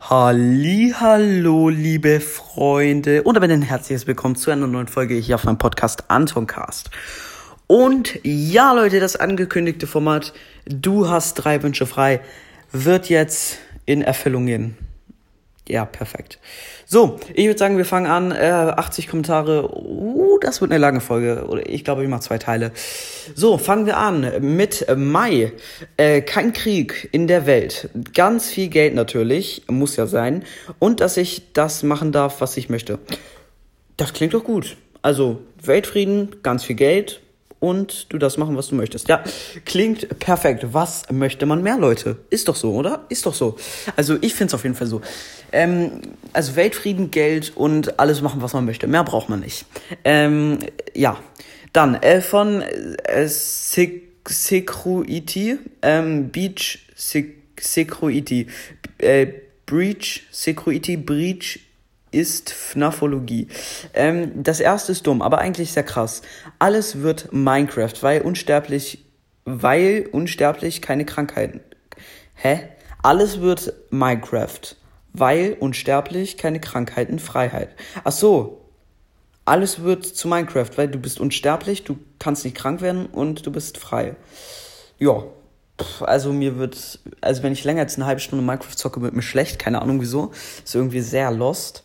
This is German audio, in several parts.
Hallo, liebe Freunde und damit ein herzliches Willkommen zu einer neuen Folge hier auf meinem Podcast Antoncast. Und ja, Leute, das angekündigte Format Du hast drei Wünsche frei wird jetzt in Erfüllung gehen. Ja, perfekt. So, ich würde sagen, wir fangen an. Äh, 80 Kommentare. Uh, das wird eine lange Folge. Oder ich glaube, ich mache zwei Teile. So, fangen wir an mit Mai. Äh, kein Krieg in der Welt. Ganz viel Geld natürlich. Muss ja sein. Und dass ich das machen darf, was ich möchte. Das klingt doch gut. Also, Weltfrieden, ganz viel Geld, und du das machen, was du möchtest. Ja, klingt perfekt. Was möchte man mehr, Leute? Ist doch so, oder? Ist doch so. Also ich finde es auf jeden Fall so. Ähm, also Weltfrieden, Geld und alles machen, was man möchte. Mehr braucht man nicht. Ähm, ja, dann äh, von äh, Secruity, ähm, Beach Secruity, äh, Breach, Secruity, Breach ist FNAFologie. Ähm, das erste ist dumm, aber eigentlich sehr krass. Alles wird Minecraft, weil unsterblich, weil unsterblich keine Krankheiten. Hä? Alles wird Minecraft, weil unsterblich keine Krankheiten, Freiheit. Ach so. Alles wird zu Minecraft, weil du bist unsterblich, du kannst nicht krank werden und du bist frei. Ja, also mir wird, also wenn ich länger als eine halbe Stunde Minecraft zocke, wird mir schlecht, keine Ahnung wieso. Ist irgendwie sehr lost.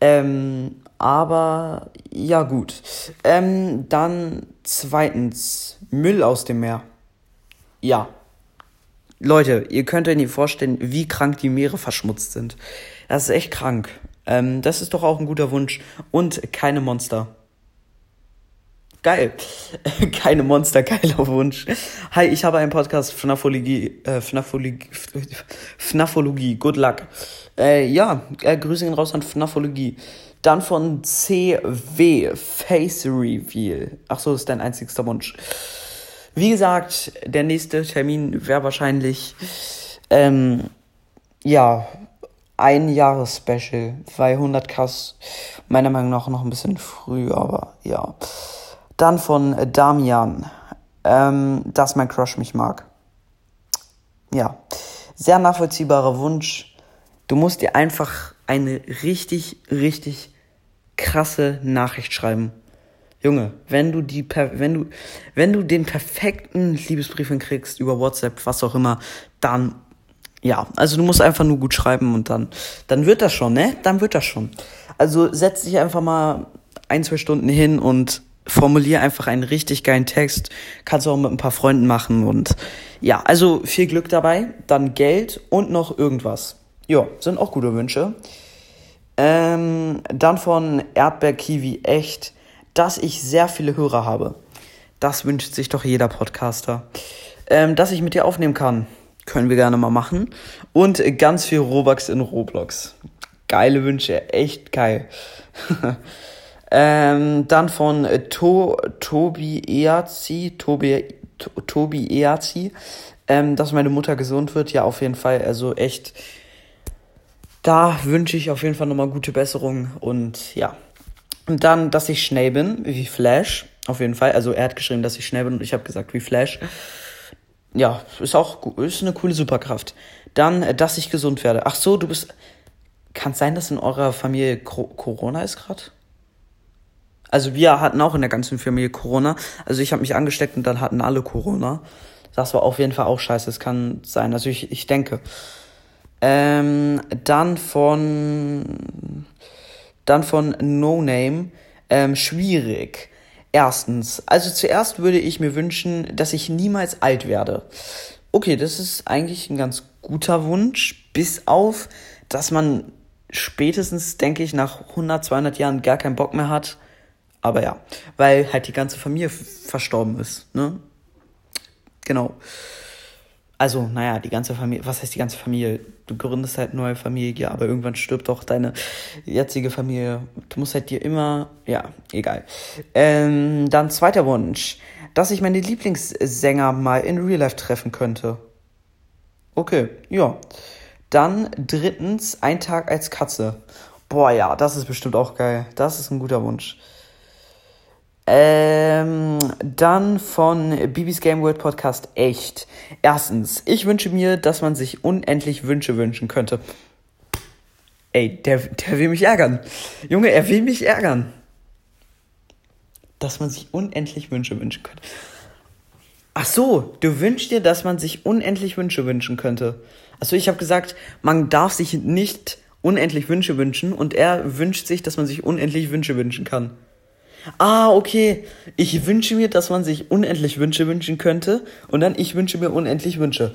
Ähm, aber ja gut. Ähm, dann zweitens, Müll aus dem Meer. Ja. Leute, ihr könnt euch nicht vorstellen, wie krank die Meere verschmutzt sind. Das ist echt krank. Ähm, das ist doch auch ein guter Wunsch. Und keine Monster. Geil. Keine Monster, geiler Wunsch. Hi, ich habe einen Podcast FNAFologie, äh, FNAFologie, FNAFologie, good luck. Äh, ja, äh, Grüße gehen raus an FNAFologie. Dann von CW, Face Reveal. Ach so, ist dein einzigster Wunsch. Wie gesagt, der nächste Termin wäre wahrscheinlich, ähm, ja, ein Jahres-Special, weil 100 Kass meiner Meinung nach noch ein bisschen früh, aber ja. Dann von Damian, ähm, dass mein Crush mich mag. Ja, sehr nachvollziehbarer Wunsch. Du musst dir einfach eine richtig, richtig krasse Nachricht schreiben. Junge, wenn du die, wenn du, wenn du den perfekten Liebesbrief hinkriegst über WhatsApp, was auch immer, dann, ja, also du musst einfach nur gut schreiben und dann, dann wird das schon, ne? Dann wird das schon. Also setz dich einfach mal ein, zwei Stunden hin und formulier einfach einen richtig geilen Text. Kannst du auch mit ein paar Freunden machen und ja, also viel Glück dabei. Dann Geld und noch irgendwas. Ja, sind auch gute Wünsche. Ähm, dann von Erdbeer-Kiwi echt, dass ich sehr viele Hörer habe. Das wünscht sich doch jeder Podcaster. Ähm, dass ich mit dir aufnehmen kann, können wir gerne mal machen. Und ganz viel Robux in Roblox. Geile Wünsche, echt geil. Ähm, dann von äh, to, Tobi Eazi, Tobi, to, Tobi Eazi, ähm, dass meine Mutter gesund wird. Ja, auf jeden Fall. Also echt, da wünsche ich auf jeden Fall nochmal gute Besserung und ja. Und dann, dass ich schnell bin, wie Flash, auf jeden Fall. Also er hat geschrieben, dass ich schnell bin und ich habe gesagt, wie Flash. Ja, ist auch ist eine coole Superkraft. Dann, äh, dass ich gesund werde. Ach so, du bist. Kann es sein, dass in eurer Familie Corona ist gerade? Also wir hatten auch in der ganzen Familie Corona. Also ich habe mich angesteckt und dann hatten alle Corona. Das war auf jeden Fall auch scheiße. Es kann sein. Also ich, ich denke. Ähm, dann von dann von No Name. Ähm, schwierig. Erstens, also zuerst würde ich mir wünschen, dass ich niemals alt werde. Okay, das ist eigentlich ein ganz guter Wunsch, bis auf, dass man spätestens, denke ich, nach 100, 200 Jahren gar keinen Bock mehr hat, aber ja, weil halt die ganze Familie verstorben ist, ne? Genau. Also, naja, die ganze Familie, was heißt die ganze Familie? Du gründest halt eine neue Familie, aber irgendwann stirbt auch deine jetzige Familie. Du musst halt dir immer, ja, egal. Ähm, dann zweiter Wunsch, dass ich meine Lieblingssänger mal in Real Life treffen könnte. Okay, ja. Dann drittens, ein Tag als Katze. Boah, ja, das ist bestimmt auch geil. Das ist ein guter Wunsch. Ähm, dann von Bibis Game World Podcast echt. Erstens, ich wünsche mir, dass man sich unendlich Wünsche wünschen könnte. Ey, der, der will mich ärgern. Junge, er will mich ärgern. Dass man sich unendlich Wünsche wünschen könnte. Ach so, du wünschst dir, dass man sich unendlich Wünsche wünschen könnte. Achso, ich habe gesagt, man darf sich nicht unendlich Wünsche wünschen und er wünscht sich, dass man sich unendlich Wünsche wünschen kann. Ah, okay. Ich wünsche mir, dass man sich unendlich Wünsche wünschen könnte und dann ich wünsche mir unendlich Wünsche.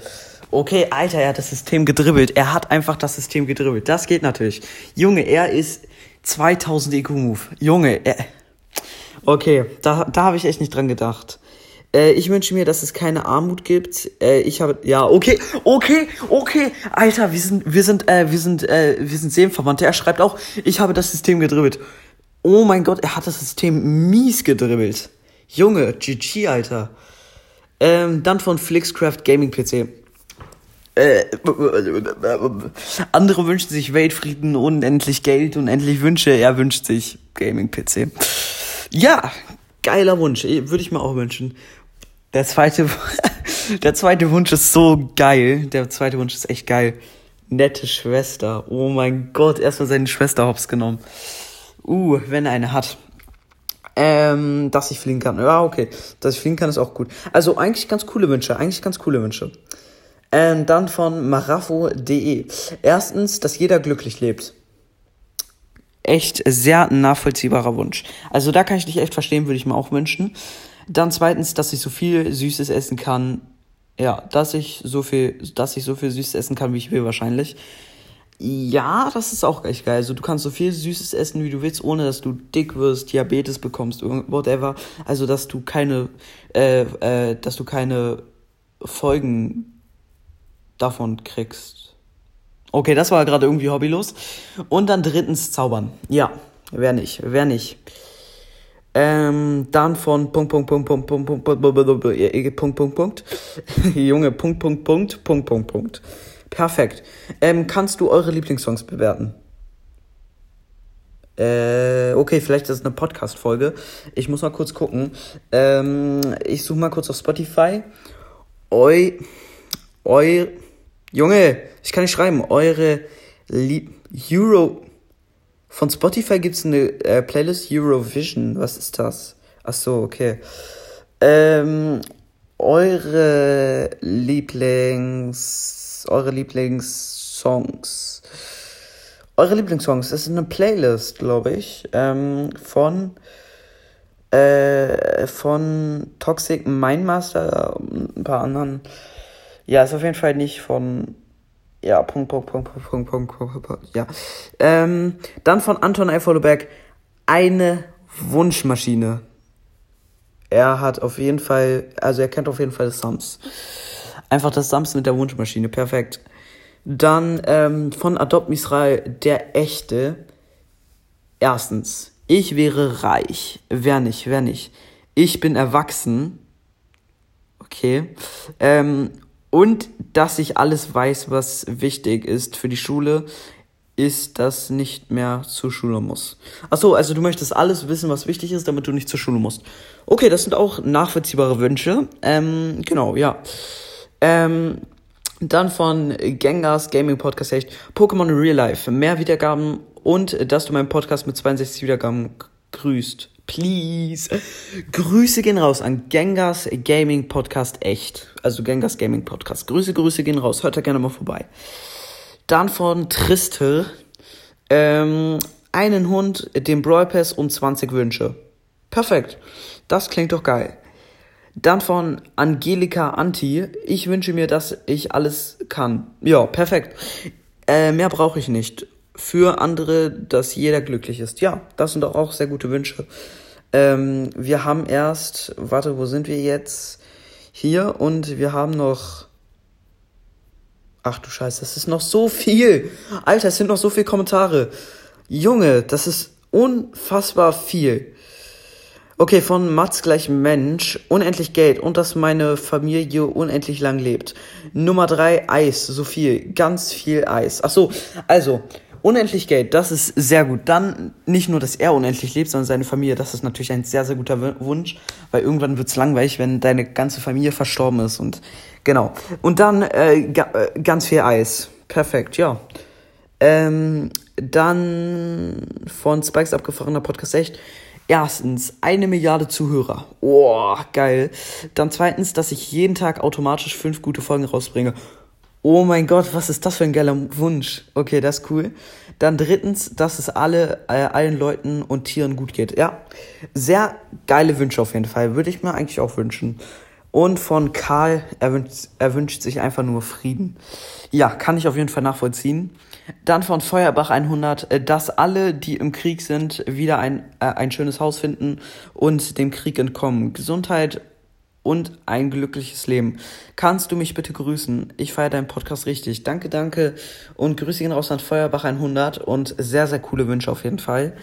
Okay, Alter, er hat das System gedribbelt. Er hat einfach das System gedribbelt. Das geht natürlich. Junge, er ist 2000 IQ-Move. Junge, er... Okay, da, da habe ich echt nicht dran gedacht. Äh, ich wünsche mir, dass es keine Armut gibt. Äh, ich habe ja okay, okay, okay, Alter, wir sind, wir sind, äh, wir sind, äh, wir sind Seelenverwandte. Er schreibt auch, ich habe das System gedribbelt. Oh mein Gott, er hat das System mies gedribbelt. Junge, GG, Alter. Ähm, dann von Flixcraft Gaming PC. Äh, andere wünschen sich Weltfrieden, unendlich Geld, unendlich Wünsche. Er wünscht sich Gaming PC. Ja, geiler Wunsch. Würde ich mir auch wünschen. Der zweite, der zweite Wunsch ist so geil. Der zweite Wunsch ist echt geil. Nette Schwester. Oh mein Gott, erstmal seine Schwester hops genommen. Uh, wenn er eine hat. Ähm, dass ich fliegen kann. Ja, okay. Dass ich fliegen kann, ist auch gut. Also eigentlich ganz coole Wünsche. Eigentlich ganz coole Wünsche. Ähm, dann von marafo.de. Erstens, dass jeder glücklich lebt. Echt sehr nachvollziehbarer Wunsch. Also da kann ich dich echt verstehen, würde ich mir auch wünschen. Dann zweitens, dass ich so viel Süßes essen kann. Ja, dass ich so viel, dass ich so viel Süßes essen kann, wie ich will, wahrscheinlich. Ja, das ist auch echt geil. Also du kannst so viel Süßes essen, wie du willst, ohne dass du dick wirst, Diabetes bekommst, whatever. Also dass du keine, äh, äh, dass du keine Folgen davon kriegst. Okay, das war gerade irgendwie hobbylos. Und dann drittens zaubern. Ja, wer nicht, wer nicht. Ähm, dann von Punkt, Punkt, Punkt, Punkt, Punkt, Punkt, Punkt, Punkt, Punkt, Punkt, Punkt. Junge, Punkt, Punkt, Punkt, Punkt, Punkt, Punkt. Perfekt. Ähm, kannst du eure Lieblingssongs bewerten? Äh, okay, vielleicht ist es eine Podcast-Folge. Ich muss mal kurz gucken. Ähm, ich suche mal kurz auf Spotify. Eu, eu, Junge, ich kann nicht schreiben. Eure Lieb Euro, von Spotify gibt es eine äh, Playlist Eurovision. Was ist das? Ach so, okay. Ähm, eure Lieblings, eure Lieblingssongs. Eure Lieblingssongs. Das ist eine Playlist, glaube ich, ähm, von äh, von Toxic Mindmaster, ein paar anderen. Ja, ist auf jeden Fall nicht von ja, Punkt, Punkt, Punkt, Punkt, Punkt, Punkt, Punkt, Punkt, ja. Ähm, dann von Anton Eifelberg eine Wunschmaschine. Er hat auf jeden Fall, also er kennt auf jeden Fall das Sams. Einfach das Sams mit der Wunschmaschine, perfekt. Dann ähm, von Adopt Misrael, der echte. Erstens, ich wäre reich. Wer nicht, wer nicht. Ich bin erwachsen. Okay. Ähm, und dass ich alles weiß, was wichtig ist für die Schule, ist, dass nicht mehr zur Schule muss. Achso, also du möchtest alles wissen, was wichtig ist, damit du nicht zur Schule musst. Okay, das sind auch nachvollziehbare Wünsche. Ähm, genau, ja. Ähm, dann von Gengars Gaming Podcast echt Pokémon Real Life. Mehr Wiedergaben und dass du meinen Podcast mit 62 Wiedergaben grüßt. Please. Grüße gehen raus an Gengars Gaming Podcast echt. Also Gengars Gaming Podcast. Grüße, Grüße gehen raus. Hört da gerne mal vorbei. Dann von Tristel. Ähm, einen Hund, den Brawl Pass und 20 Wünsche. Perfekt. Das klingt doch geil. Dann von Angelika Anti. Ich wünsche mir, dass ich alles kann. Ja, perfekt. Äh, mehr brauche ich nicht. Für andere, dass jeder glücklich ist. Ja, das sind doch auch sehr gute Wünsche. Ähm, wir haben erst, warte, wo sind wir jetzt? Hier und wir haben noch. Ach du Scheiße, das ist noch so viel. Alter, es sind noch so viele Kommentare. Junge, das ist unfassbar viel. Okay, von Mats gleich Mensch, unendlich Geld und dass meine Familie unendlich lang lebt. Nummer drei Eis, so viel, ganz viel Eis. Ach so, also, Unendlich Geld, das ist sehr gut. Dann nicht nur, dass er unendlich lebt, sondern seine Familie. Das ist natürlich ein sehr, sehr guter Wunsch, weil irgendwann wird's langweilig, wenn deine ganze Familie verstorben ist. Und genau. Und dann äh, äh, ganz viel Eis. Perfekt, ja. Ähm, dann von Spikes abgefahrener Podcast echt. Erstens, eine Milliarde Zuhörer. Oh, geil. Dann zweitens, dass ich jeden Tag automatisch fünf gute Folgen rausbringe. Oh mein Gott, was ist das für ein geiler Wunsch? Okay, das ist cool. Dann drittens, dass es alle, äh, allen Leuten und Tieren gut geht. Ja, sehr geile Wünsche auf jeden Fall. Würde ich mir eigentlich auch wünschen. Und von Karl, er wünscht, er wünscht sich einfach nur Frieden. Ja, kann ich auf jeden Fall nachvollziehen. Dann von Feuerbach 100, äh, dass alle, die im Krieg sind, wieder ein, äh, ein schönes Haus finden und dem Krieg entkommen. Gesundheit und ein glückliches Leben. Kannst du mich bitte grüßen? Ich feiere deinen Podcast richtig. Danke, danke und Grüße gehen raus an Feuerbach 100 und sehr, sehr coole Wünsche auf jeden Fall.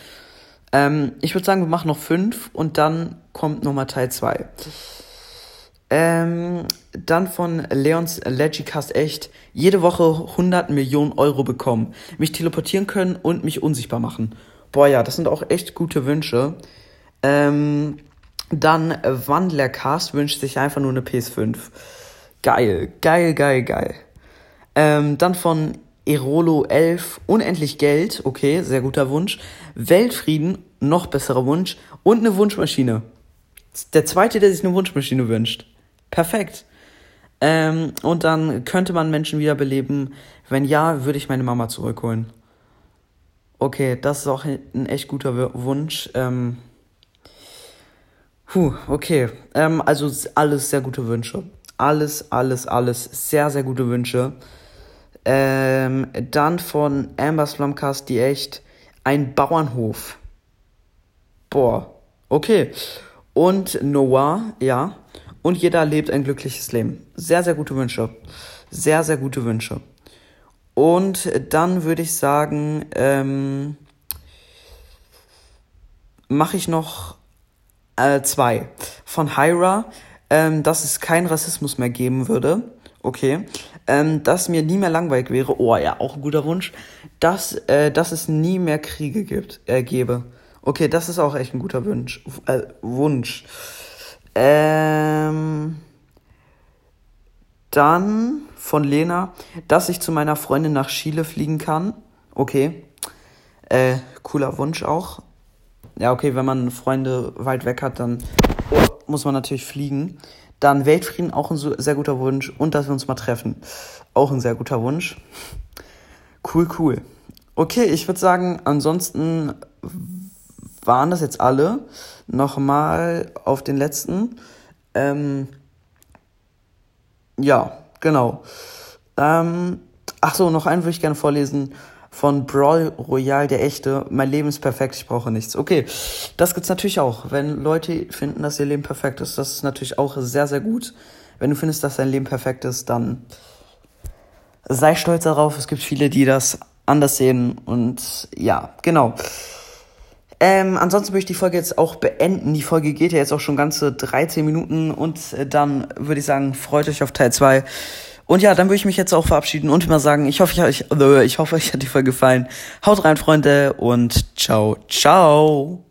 Ähm, ich würde sagen, wir machen noch fünf und dann kommt nochmal Teil zwei. Ähm, dann von Leons Legicast echt jede Woche 100 Millionen Euro bekommen, mich teleportieren können und mich unsichtbar machen. Boah, ja, das sind auch echt gute Wünsche. Ähm, dann Wandlercast wünscht sich einfach nur eine PS5. Geil, geil, geil, geil. Ähm, dann von Erolo 11, unendlich Geld, okay, sehr guter Wunsch. Weltfrieden, noch besserer Wunsch. Und eine Wunschmaschine. Der zweite, der sich eine Wunschmaschine wünscht. Perfekt. Ähm, und dann könnte man Menschen wiederbeleben. Wenn ja, würde ich meine Mama zurückholen. Okay, das ist auch ein echt guter Wunsch. Ähm, Puh, okay. Ähm, also alles sehr gute Wünsche. Alles, alles, alles sehr, sehr gute Wünsche. Ähm, dann von Amber Slumcast, die echt ein Bauernhof. Boah, okay. Und Noah, ja. Und jeder lebt ein glückliches Leben. Sehr, sehr gute Wünsche. Sehr, sehr gute Wünsche. Und dann würde ich sagen, ähm, mache ich noch äh, zwei. Von Hyra, ähm, dass es keinen Rassismus mehr geben würde. Okay. Ähm, dass mir nie mehr langweilig wäre. Oh ja, auch ein guter Wunsch. Dass, äh, dass es nie mehr Kriege gibt, äh, gäbe. Okay, das ist auch echt ein guter Wunsch. Äh, Wunsch. Ähm, dann von Lena, dass ich zu meiner Freundin nach Chile fliegen kann. Okay. Äh, cooler Wunsch auch ja, okay, wenn man Freunde weit weg hat, dann muss man natürlich fliegen. Dann Weltfrieden, auch ein sehr guter Wunsch. Und dass wir uns mal treffen. Auch ein sehr guter Wunsch. Cool, cool. Okay, ich würde sagen, ansonsten waren das jetzt alle. Nochmal auf den letzten. Ähm, ja, genau. Ähm, ach so, noch einen würde ich gerne vorlesen von Brawl Royale, der echte, mein Leben ist perfekt, ich brauche nichts. Okay, das gibt's natürlich auch. Wenn Leute finden, dass ihr Leben perfekt ist, das ist natürlich auch sehr, sehr gut. Wenn du findest, dass dein Leben perfekt ist, dann sei stolz darauf. Es gibt viele, die das anders sehen und ja, genau. Ähm, ansonsten möchte ich die Folge jetzt auch beenden. Die Folge geht ja jetzt auch schon ganze 13 Minuten und dann würde ich sagen, freut euch auf Teil 2. Und ja, dann würde ich mich jetzt auch verabschieden und mal sagen, ich hoffe, ich, ich hoffe, euch hat die Folge gefallen. Haut rein, Freunde, und ciao, ciao.